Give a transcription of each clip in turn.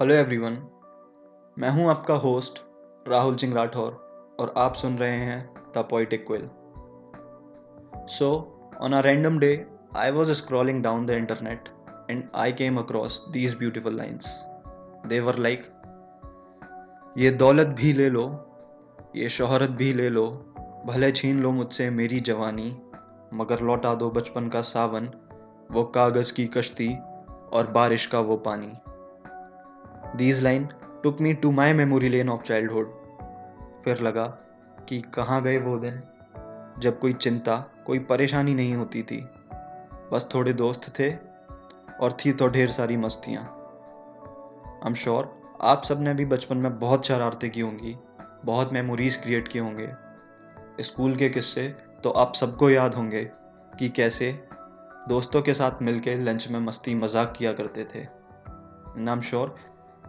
Hello everyone मैं हूँ आपका होस्ट राहुल सिंह राठौर और आप सुन रहे हैं the poetic quill so on a random day I was scrolling down the internet and I came across these beautiful lines they were like ये दौलत भी ले लो, ये शोहरत भी ले लो, भले छीन लो मुझसे मेरी जवानी, मगर लौटा दो बचपन का सावन, वो कागज़ की कश्ती और बारिश का वो पानी। These line took me to my memory lane of childhood फिर लगा कि कहाँ गए वो दिन, जब कोई चिंता, कोई परेशानी नहीं होती थी। बस थोड़े दोस्त थे और थी तो ढेर सारी मस्तियाँ। आई एम श्योर आप सबने भी बचपन में बहुत शरारतें की होंगी, बहुत मेमोरीज क्रिएट किए होंगे। स्कूल के किस्से तो आप सबको याद होंगे कि कैसे दोस्तों के साथ मिलके लंच में मस्ती मज़ाक किया करते थे। नाम श्योर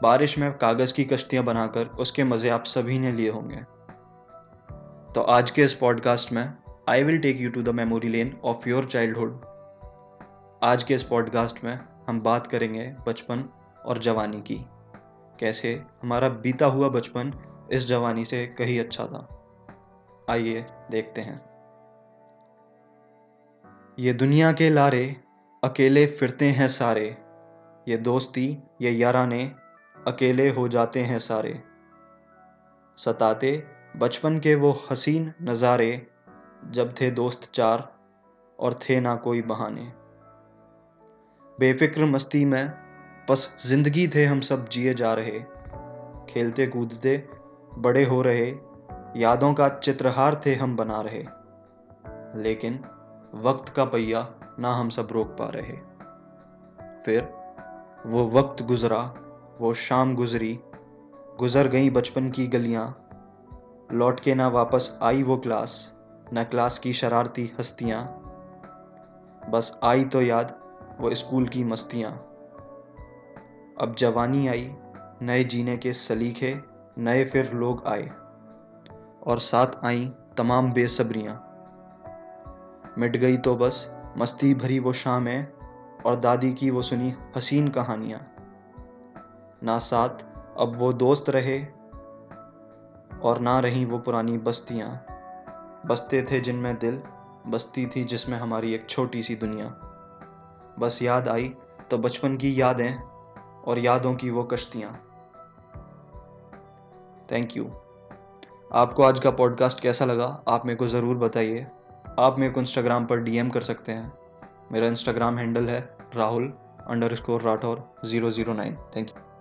बारिश में कागज़ की कश्तियाँ बनाकर उसके मज़े आप सभी ने लिए होंगे। तो आज के इस पॉडकास्ट में I will take you to the memory lane of your childhood आज के इस पॉडकास्ट में हम बात करेंगे बचपन और जवानी की। कैसे हमारा बीता हुआ बचपन इस जवानी से कहीं अच्छा था। आइए देखते हैं। ये दुनिया के लारे अकेले फिरते हैं सारे। ये दोस्ती, ये याराने अकेले हो जाते हैं सारे। सताते, बचपन के वो हसीन नज़ारे, जब थे दोस्त चार, और थे ना कोई बहाने। बेफिक्र मस्ती में, बस ज़िंदगी थे हम सब जिए जा रहे। खेलते कूदते, बड़े हो रहे, यादों का चित्रहार थे हम बना रहे। लेकिन, वक्त का पहिया ना हम सब रोक पा रहे। फिर, वो वक्त गुजरा वो शाम गुजरी, गुजर गई बचपन की गलियाँ। लौट के ना वापस आई वो क्लास, न क्लास की शरारती हस्तियाँ। बस आई तो याद वो स्कूल की मस्तियाँ। अब जवानी आई, नए जीने के सलीखे नए फिर लोग आए। और साथ आई तमाम बेसब्रियाँ। मिट गई तो बस मस्ती भरी वो शामें, और दादी की वो सुनी हसीन कहानियाँ। ना साथ, अब वो दोस्त रहे। और ना रही वो पुरानी बस्तियाँ। बसते थे जिनमें दिल, बसती थी जिसमें हमारी एक छोटी सी दुनिया। बस याद आई तो बचपन की यादें और यादों की वो कश्तियाँ। थैंक यू आपको आज का पॉडकास्ट कैसा लगा, आप मेरे को ज़रूर बताइए। आप मेरे को इंस्टाग्राम पर डीएम कर सकते हैं। मेरा इंस्टाग्राम हैंडल है Rahul underscore Rathore zero zero nine thank you